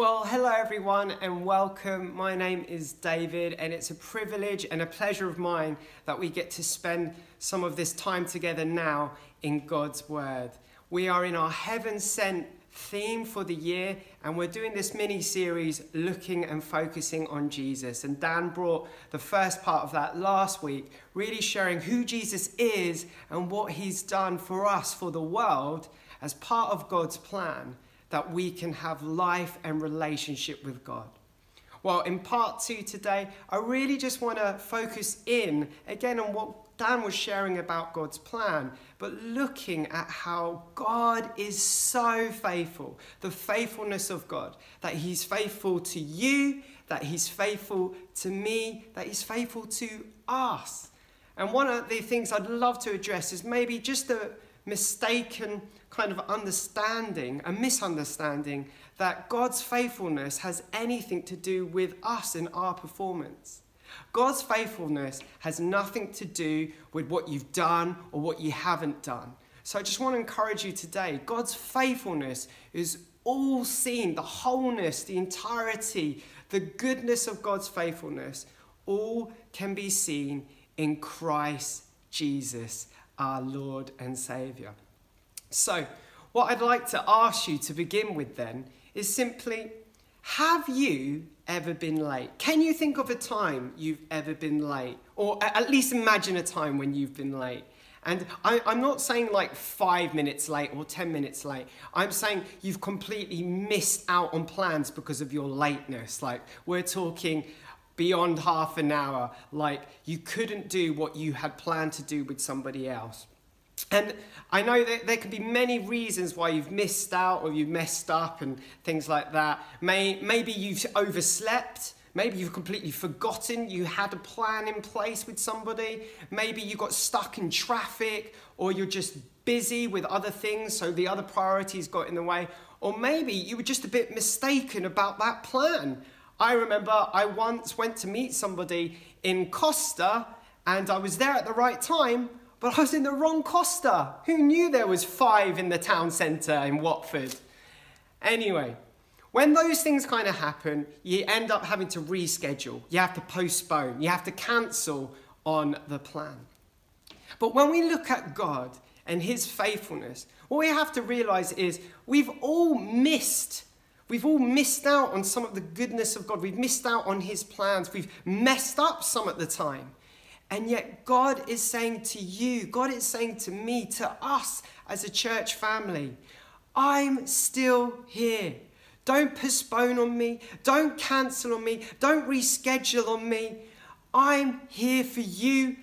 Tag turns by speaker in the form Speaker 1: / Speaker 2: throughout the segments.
Speaker 1: Well, hello everyone and welcome. My name is David, and it's a privilege and a pleasure of mine that we get to spend some of this time together now in God's Word. We are in our heaven sent theme for the year, and we're doing this mini series looking and focusing on Jesus. And Dan brought the first part of that last week, really showing who Jesus is and what he's done for us, for the world, as part of God's plan that we can have life and relationship with God. Well, in part two today, I really just want to focus in again on what Dan was sharing about God's plan, but looking at how God is so faithful, the faithfulness of God, that He's faithful to you, that He's faithful to me, that He's faithful to us. And one of the things I'd love to address is maybe just a mistaken kind of understanding, a misunderstanding that God's faithfulness has anything to do with us and our performance. God's faithfulness has nothing to do with what you've done or what you haven't done. So I just want to encourage you today God's faithfulness is all seen, the wholeness, the entirety, the goodness of God's faithfulness, all can be seen in Christ Jesus, our Lord and Saviour. So, what I'd like to ask you to begin with then is simply have you ever been late? Can you think of a time you've ever been late? Or at least imagine a time when you've been late. And I, am not saying like five minutes late or 10 minutes late. I'm saying you've completely missed out on plans because of your lateness. Like, we're talking beyond half an hour. Like, you couldn't do what you had planned to do with somebody else. And I know that there can be many reasons why you've missed out or you've messed up and things like that. May, maybe you've overslept. Maybe you've completely forgotten you had a plan in place with somebody. Maybe you got stuck in traffic or you're just busy with other things, so the other priorities got in the way. Or maybe you were just a bit mistaken about that plan. I remember I once went to meet somebody in Costa and I was there at the right time, but I was in the wrong Costa. Who knew there was five in the town centre in Watford? Anyway, when those things kind of happen, you end up having to reschedule. You have to postpone. You have to cancel on the plan. But when we look at God and His faithfulness, what we have to realize is we've all missed. We've all missed out on some of the goodness of God. We've missed out on His plans. We've messed up some at the time. And yet, God is saying to you, God is saying to me, to us as a church family, I'm still here. Don't postpone on me. Don't cancel on me. Don't reschedule on me. I'm here for you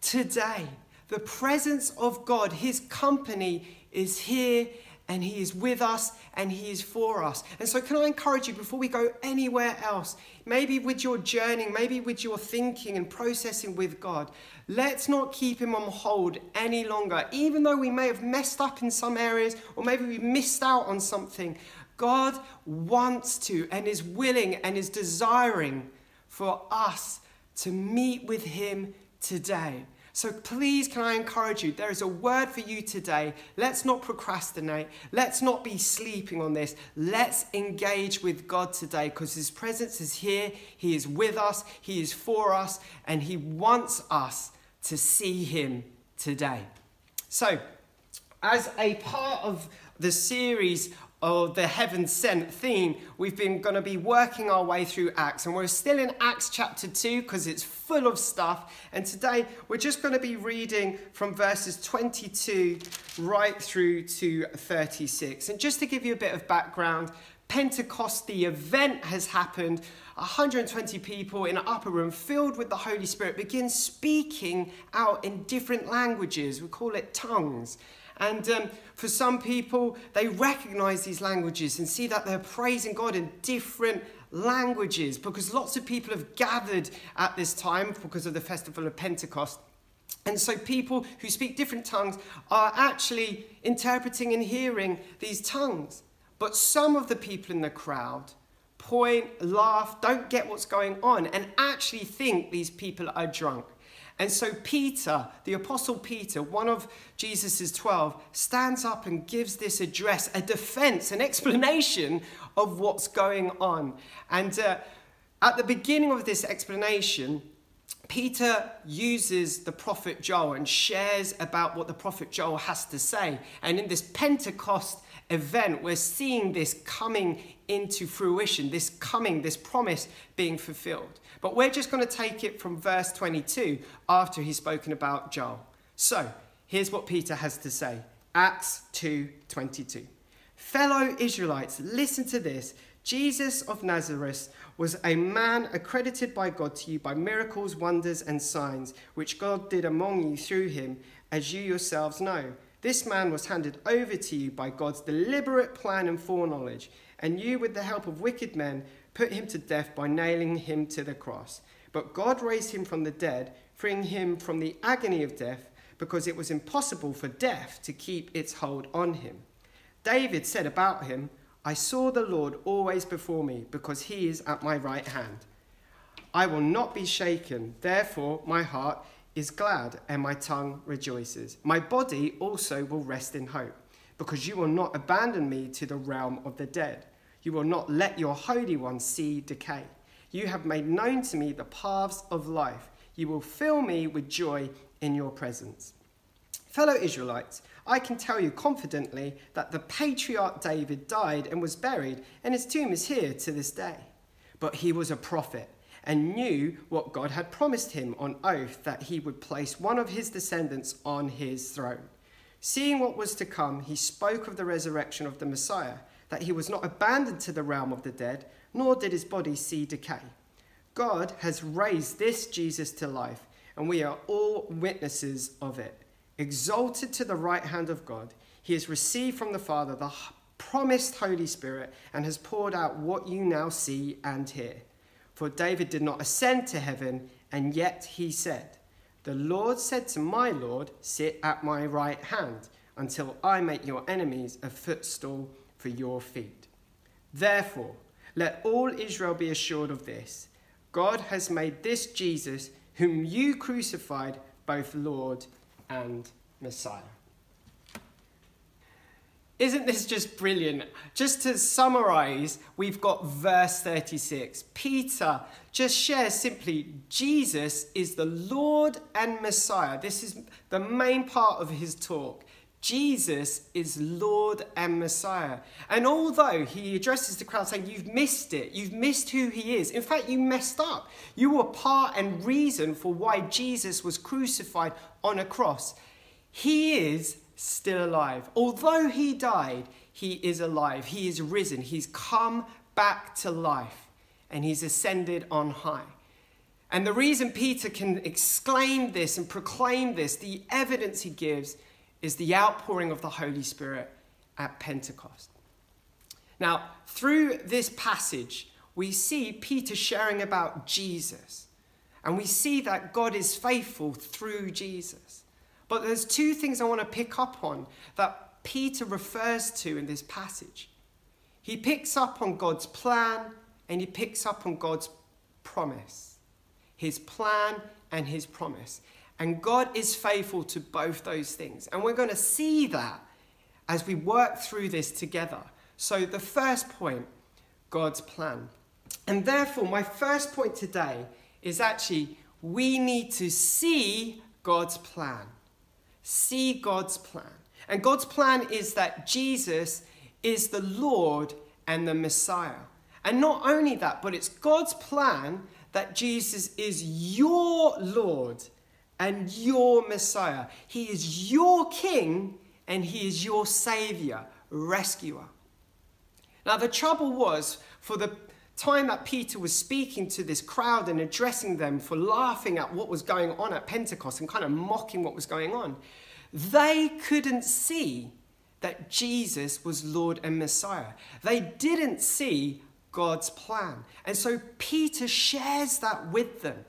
Speaker 1: today. The presence of God, His company is here and He is with us and He is for us. And so, can I encourage you before we go anywhere else, maybe with your journeying, maybe with your thinking and processing with God, let's not keep Him on hold any longer. Even though we may have messed up in some areas or maybe we missed out on something, God wants to and is willing and is desiring for us to meet with Him today. So please, can I encourage you? There is a word for you today. Let's not procrastinate. Let's not be sleeping on this. Let's engage with God today because His presence is here. He is with us. He is for us. And He wants us to see Him today. So, as a part of the series or the heaven sent theme, we've been going to be working our way through Acts. And we're still in Acts chapter 2 because it's full of stuff. And today we're just going to be reading from verses 22 right through to 36. And just to give you a bit of background, Pentecost, the event has happened. 120 people in an upper room filled with the Holy Spirit begin speaking out in different languages. We call it tongues. And um, for some people, they recognize these languages and see that they're praising God in different languages because lots of people have gathered at this time because of the festival of Pentecost. And so people who speak different tongues are actually interpreting and hearing these tongues. But some of the people in the crowd point, laugh, don't get what's going on, and actually think these people are drunk. And so, Peter, the Apostle Peter, one of Jesus' 12, stands up and gives this address, a defense, an explanation of what's going on. And uh, at the beginning of this explanation, Peter uses the prophet Joel and shares about what the prophet Joel has to say. And in this Pentecost event, we're seeing this coming into fruition, this coming, this promise being fulfilled. But we're just going to take it from verse 22 after he's spoken about Joel. So, here's what Peter has to say. Acts 2:22. Fellow Israelites, listen to this. Jesus of Nazareth was a man accredited by God to you by miracles, wonders, and signs, which God did among you through him, as you yourselves know. This man was handed over to you by God's deliberate plan and foreknowledge, and you, with the help of wicked men, put him to death by nailing him to the cross. But God raised him from the dead, freeing him from the agony of death, because it was impossible for death to keep its hold on him. David said about him, I saw the Lord always before me, because he is at my right hand. I will not be shaken, therefore my heart is glad and my tongue rejoices. My body also will rest in hope, because you will not abandon me to the realm of the dead. You will not let your Holy One see decay. You have made known to me the paths of life. You will fill me with joy in your presence. Fellow Israelites, I can tell you confidently that the patriarch David died and was buried, and his tomb is here to this day. But he was a prophet and knew what God had promised him on oath that he would place one of his descendants on his throne. Seeing what was to come, he spoke of the resurrection of the Messiah, that he was not abandoned to the realm of the dead, nor did his body see decay. God has raised this Jesus to life, and we are all witnesses of it. Exalted to the right hand of God, he has received from the Father the promised Holy Spirit and has poured out what you now see and hear. For David did not ascend to heaven, and yet he said, The Lord said to my Lord, Sit at my right hand until I make your enemies a footstool for your feet. Therefore, let all Israel be assured of this God has made this Jesus, whom you crucified, both Lord and Messiah. Isn't this just brilliant? Just to summarize, we've got verse 36. Peter just shares simply Jesus is the Lord and Messiah. This is the main part of his talk. Jesus is Lord and Messiah. And although he addresses the crowd saying, You've missed it, you've missed who he is, in fact, you messed up. You were part and reason for why Jesus was crucified on a cross. He is still alive. Although he died, he is alive. He is risen. He's come back to life and he's ascended on high. And the reason Peter can exclaim this and proclaim this, the evidence he gives, is the outpouring of the Holy Spirit at Pentecost. Now, through this passage, we see Peter sharing about Jesus. And we see that God is faithful through Jesus. But there's two things I want to pick up on that Peter refers to in this passage. He picks up on God's plan and he picks up on God's promise. His plan and his promise. And God is faithful to both those things. And we're going to see that as we work through this together. So, the first point God's plan. And therefore, my first point today is actually we need to see God's plan see God's plan. And God's plan is that Jesus is the Lord and the Messiah. And not only that, but it's God's plan that Jesus is your Lord and your Messiah. He is your King and He is your Savior, rescuer. Now, the trouble was for the time that Peter was speaking to this crowd and addressing them for laughing at what was going on at Pentecost and kind of mocking what was going on, they couldn't see that Jesus was Lord and Messiah. They didn't see God's plan. And so Peter shares that with them.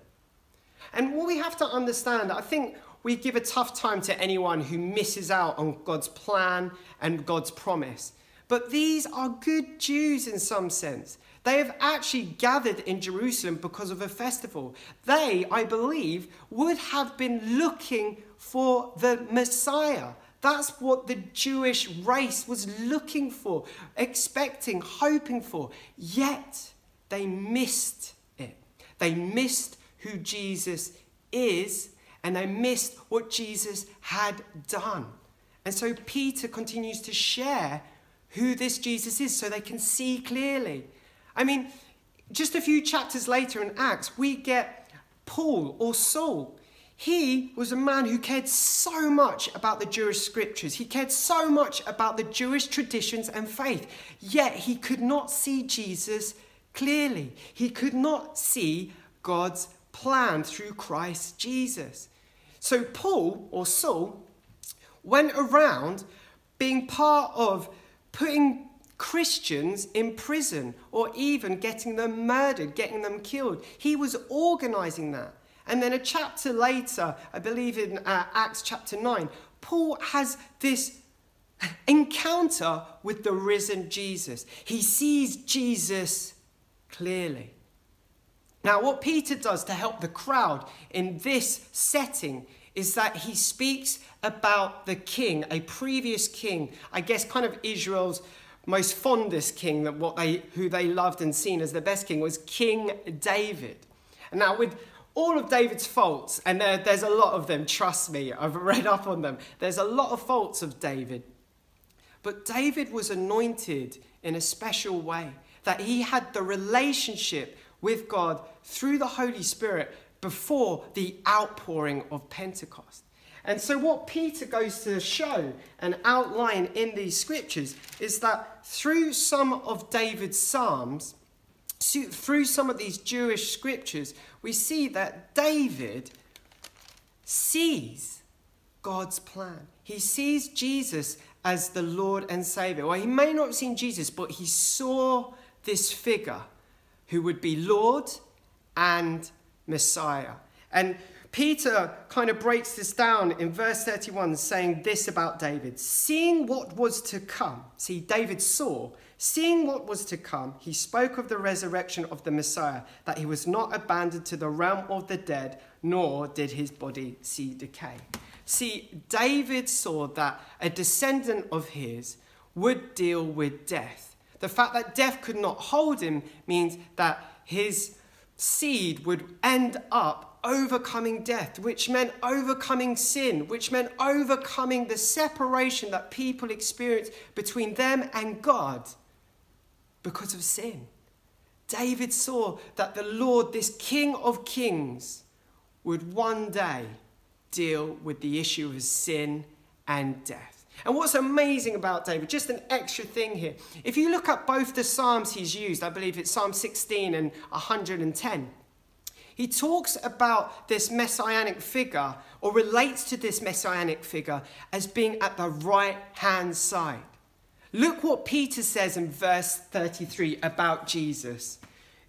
Speaker 1: And what we have to understand, I think we give a tough time to anyone who misses out on God's plan and God's promise. But these are good Jews in some sense. They have actually gathered in Jerusalem because of a festival. They, I believe, would have been looking for the Messiah. That's what the Jewish race was looking for, expecting, hoping for. Yet they missed it. They missed who Jesus is and they missed what Jesus had done. And so Peter continues to share who this Jesus is so they can see clearly. I mean, just a few chapters later in Acts, we get Paul or Saul. He was a man who cared so much about the Jewish scriptures. He cared so much about the Jewish traditions and faith. Yet he could not see Jesus clearly. He could not see God's plan through Christ Jesus. So Paul or Saul went around being part of putting Christians in prison or even getting them murdered, getting them killed. He was organizing that. And then a chapter later, I believe in uh, Acts chapter 9, Paul has this encounter with the risen Jesus. He sees Jesus clearly. Now, what Peter does to help the crowd in this setting is that he speaks about the king, a previous king, I guess kind of Israel's most fondest king, that what they, who they loved and seen as the best king was King David. And now with all of David's faults, and there, there's a lot of them, trust me, I've read up on them. There's a lot of faults of David. But David was anointed in a special way, that he had the relationship with God through the Holy Spirit before the outpouring of Pentecost. And so, what Peter goes to show and outline in these scriptures is that through some of David's Psalms, through some of these Jewish scriptures, we see that David sees God's plan. He sees Jesus as the Lord and Savior. Well, he may not have seen Jesus, but he saw this figure who would be Lord and Messiah. And Peter kind of breaks this down in verse 31, saying this about David Seeing what was to come, see, David saw, seeing what was to come, he spoke of the resurrection of the Messiah, that he was not abandoned to the realm of the dead, nor did his body see decay. See, David saw that a descendant of his would deal with death. The fact that death could not hold him means that his seed would end up overcoming death, which meant overcoming sin, which meant overcoming the separation that people experience between them and God because of sin. David saw that the Lord, this King of Kings, would one day deal with the issue of sin and death. And what's amazing about David, just an extra thing here, if you look at both the Psalms he's used, I believe it's Psalm 16 and 110, he talks about this messianic figure or relates to this messianic figure as being at the right hand side. Look what Peter says in verse 33 about Jesus.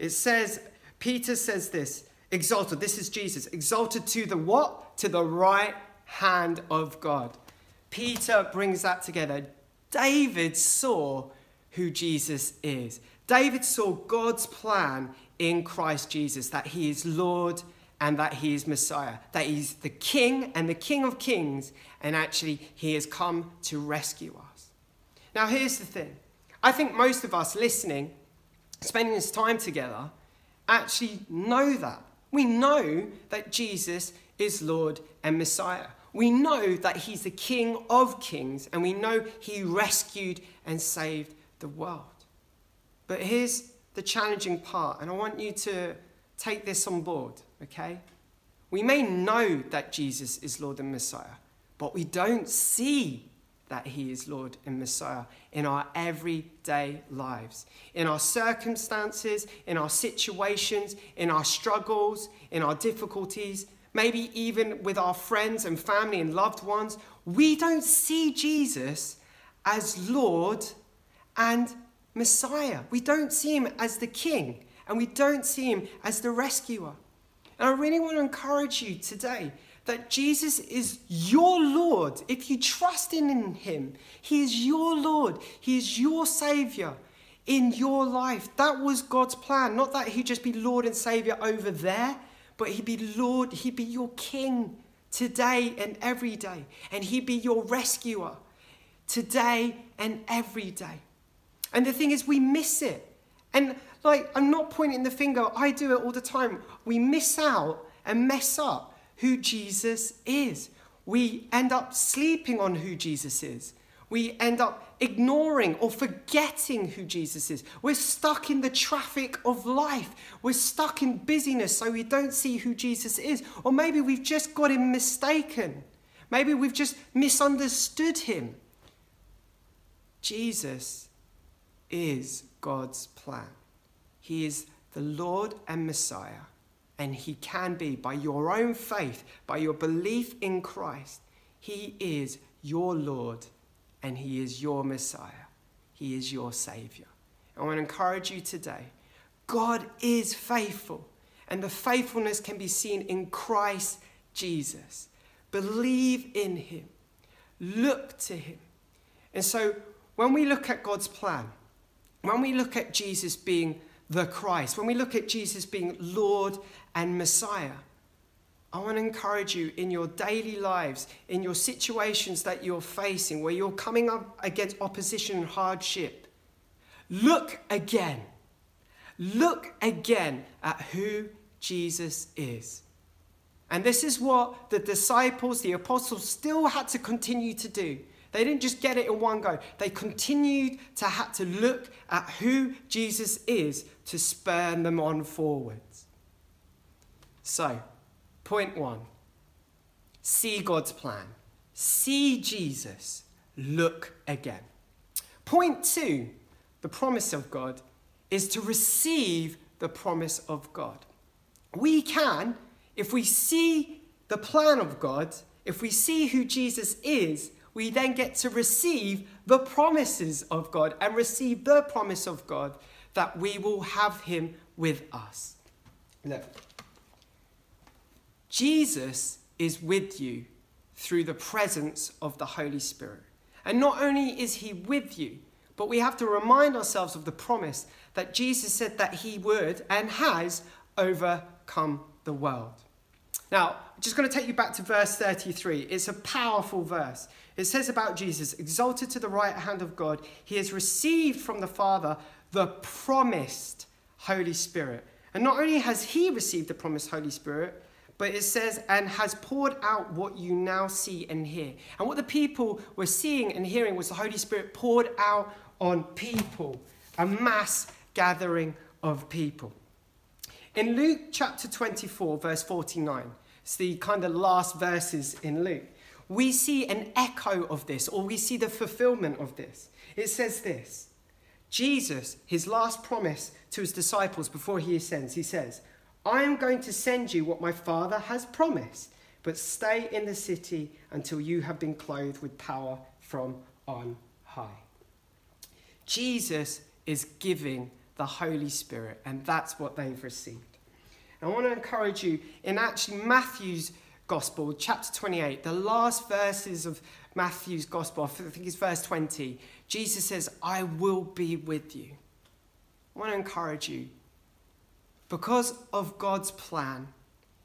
Speaker 1: It says, Peter says this, exalted, this is Jesus, exalted to the what? To the right hand of God. Peter brings that together. David saw who Jesus is. David saw God's plan in Christ Jesus that he is Lord and that he is Messiah, that he's the King and the King of Kings, and actually he has come to rescue us. Now, here's the thing I think most of us listening, spending this time together, actually know that. We know that Jesus is Lord and Messiah we know that he's the King of kings and we know he rescued and saved the world. But here's the challenging part, and I want you to take this on board, okay? We may know that Jesus is Lord and Messiah, but we don't see that he is Lord and Messiah in our everyday lives, in our circumstances, in our situations, in our struggles, in our difficulties, maybe even with our friends and family and loved ones, we don't see Jesus as Lord and Messiah. We don't see him as the King and we don't see him as the rescuer. And I really want to encourage you today that Jesus is your Lord. If you trust in him, he is your Lord, he is your Savior in your life. That was God's plan. Not that he'd just be Lord and Savior over there, but he'd be Lord, he'd be your King today and every day. And he'd be your rescuer today and every day. And the thing is, we miss it. And like, I'm not pointing the finger, I do it all the time. We miss out and mess up who Jesus is. We end up sleeping on who Jesus is. We end up ignoring or forgetting who Jesus is. We're stuck in the traffic of life. We're stuck in busyness so we don't see who Jesus is. Or maybe we've just got him mistaken. Maybe we've just misunderstood him. Jesus is God's plan. He is the Lord and Messiah, and He can be, by your own faith, by your belief in Christ, He is your Lord and He is your Messiah. He is your Savior. I want to encourage you today God is faithful, and the faithfulness can be seen in Christ Jesus. Believe in Him, look to Him. And so, when we look at God's plan, when we look at Jesus being the Christ, when we look at Jesus being Lord and Messiah, I want to encourage you in your daily lives, in your situations that you're facing, where you're coming up against opposition and hardship. Look again. Look again at who Jesus is. And this is what the disciples, the apostles, still had to continue to do. They didn't just get it in one go. They continued to have to look at who Jesus is to spur them on forwards. So, Point one see God's plan, see Jesus, look again. Point two the promise of God is to receive the promise of God. We can, if we see the plan of God, if we see who Jesus is, we then get to receive the promises of God and receive the promise of God that we will have Him with us. Look. Jesus is with you through the presence of the Holy Spirit. And not only is he with you, but we have to remind ourselves of the promise that Jesus said that he would and has overcome the world. Now, I'm just going to take you back to verse 33. It's a powerful verse. It says about Jesus, exalted to the right hand of God, he has received from the Father the promised Holy Spirit. And not only has he received the promised Holy Spirit, but it says, and has poured out what you now see and hear. And what the people were seeing and hearing was the Holy Spirit poured out on people, a mass gathering of people. In Luke chapter 24, verse 49, it's the kind of last verses in Luke, we see an echo of this, or we see the fulfillment of this. It says this Jesus, his last promise to his disciples before he ascends, he says, I am going to send you what my Father has promised, but stay in the city until you have been clothed with power from on high. Jesus is giving the Holy Spirit, and that's what they've received. I want to encourage you in actually Matthew's Gospel, chapter 28, the last verses of Matthew's Gospel, I think it's verse 20, Jesus says, I will be with you. I want to encourage you because of God's plan,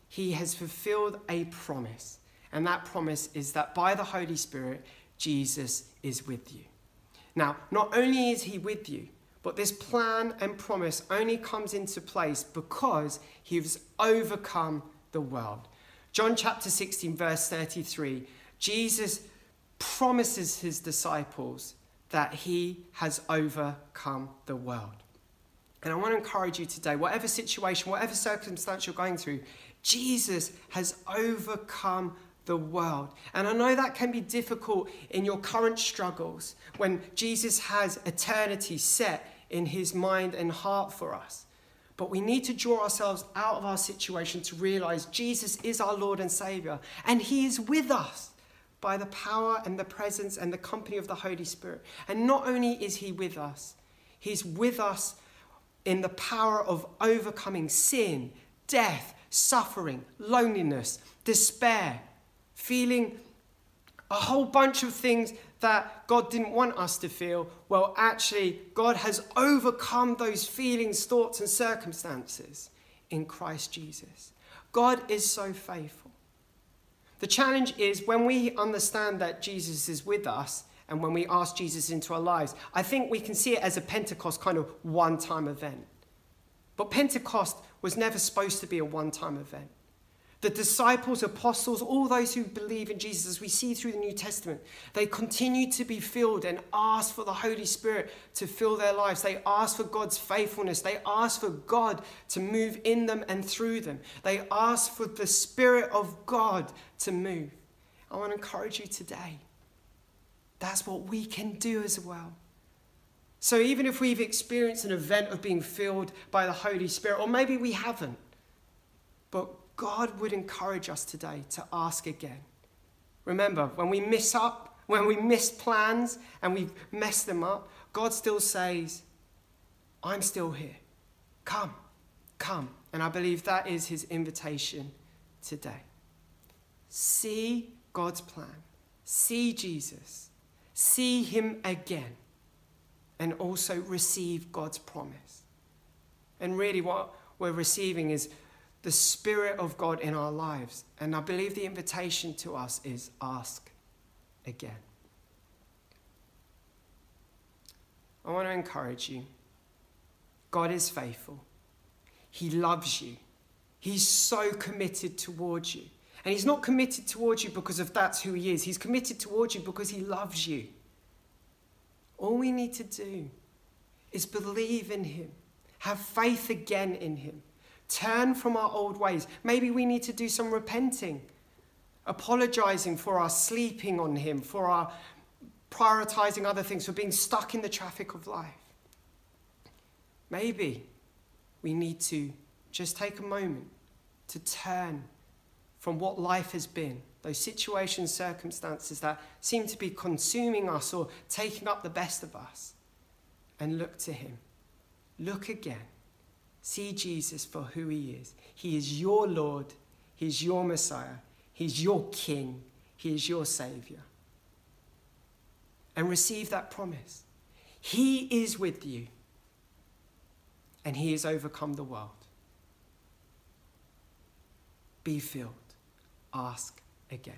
Speaker 1: He has fulfilled a promise. And that promise is that by the Holy Spirit, Jesus is with you. Now, not only is He with you, but this plan and promise only comes into place because He has overcome the world. John chapter 16, verse 33, Jesus promises His disciples that He has overcome the world. And I want to encourage you today, whatever situation, whatever circumstance you're going through, Jesus has overcome the world. And I know that can be difficult in your current struggles when Jesus has eternity set in his mind and heart for us. But we need to draw ourselves out of our situation to realize Jesus is our Lord and Savior, and he is with us by the power and the presence and the company of the Holy Spirit. And not only is he with us, he's with us in the power of overcoming sin, death, suffering, loneliness, despair, feeling a whole bunch of things that God didn't want us to feel. Well, actually, God has overcome those feelings, thoughts, and circumstances in Christ Jesus. God is so faithful. The challenge is when we understand that Jesus is with us and when we ask Jesus into our lives, I think we can see it as a Pentecost kind of one time event. But Pentecost was never supposed to be a one time event. The disciples, apostles, all those who believe in Jesus, as we see through the New Testament, they continue to be filled and ask for the Holy Spirit to fill their lives. They ask for God's faithfulness. They ask for God to move in them and through them. They ask for the Spirit of God to move. I want to encourage you today. That's what we can do as well. So even if we've experienced an event of being filled by the Holy Spirit, or maybe we haven't, but God would encourage us today to ask again. Remember, when we miss up, when we miss plans and we mess them up, God still says, I'm still here. Come, come. And I believe that is his invitation today. See God's plan, see Jesus, see him again, and also receive God's promise. And really, what we're receiving is the Spirit of God in our lives. And I believe the invitation to us is ask again. I want to encourage you. God is faithful. He loves you. He's so committed towards you. And He's not committed towards you because of that's who He is. He's committed towards you because He loves you. All we need to do is believe in Him, have faith again in Him, Turn from our old ways. Maybe we need to do some repenting, apologizing for our sleeping on Him, for our prioritizing other things, for being stuck in the traffic of life. Maybe we need to just take a moment to turn from what life has been, those situations, circumstances that seem to be consuming us or taking up the best of us, and look to Him. Look again See Jesus for who he is. He is your Lord, he's your Messiah, he's your King, he is your Savior. And receive that promise. He is with you, and he has overcome the world. Be filled. Ask again.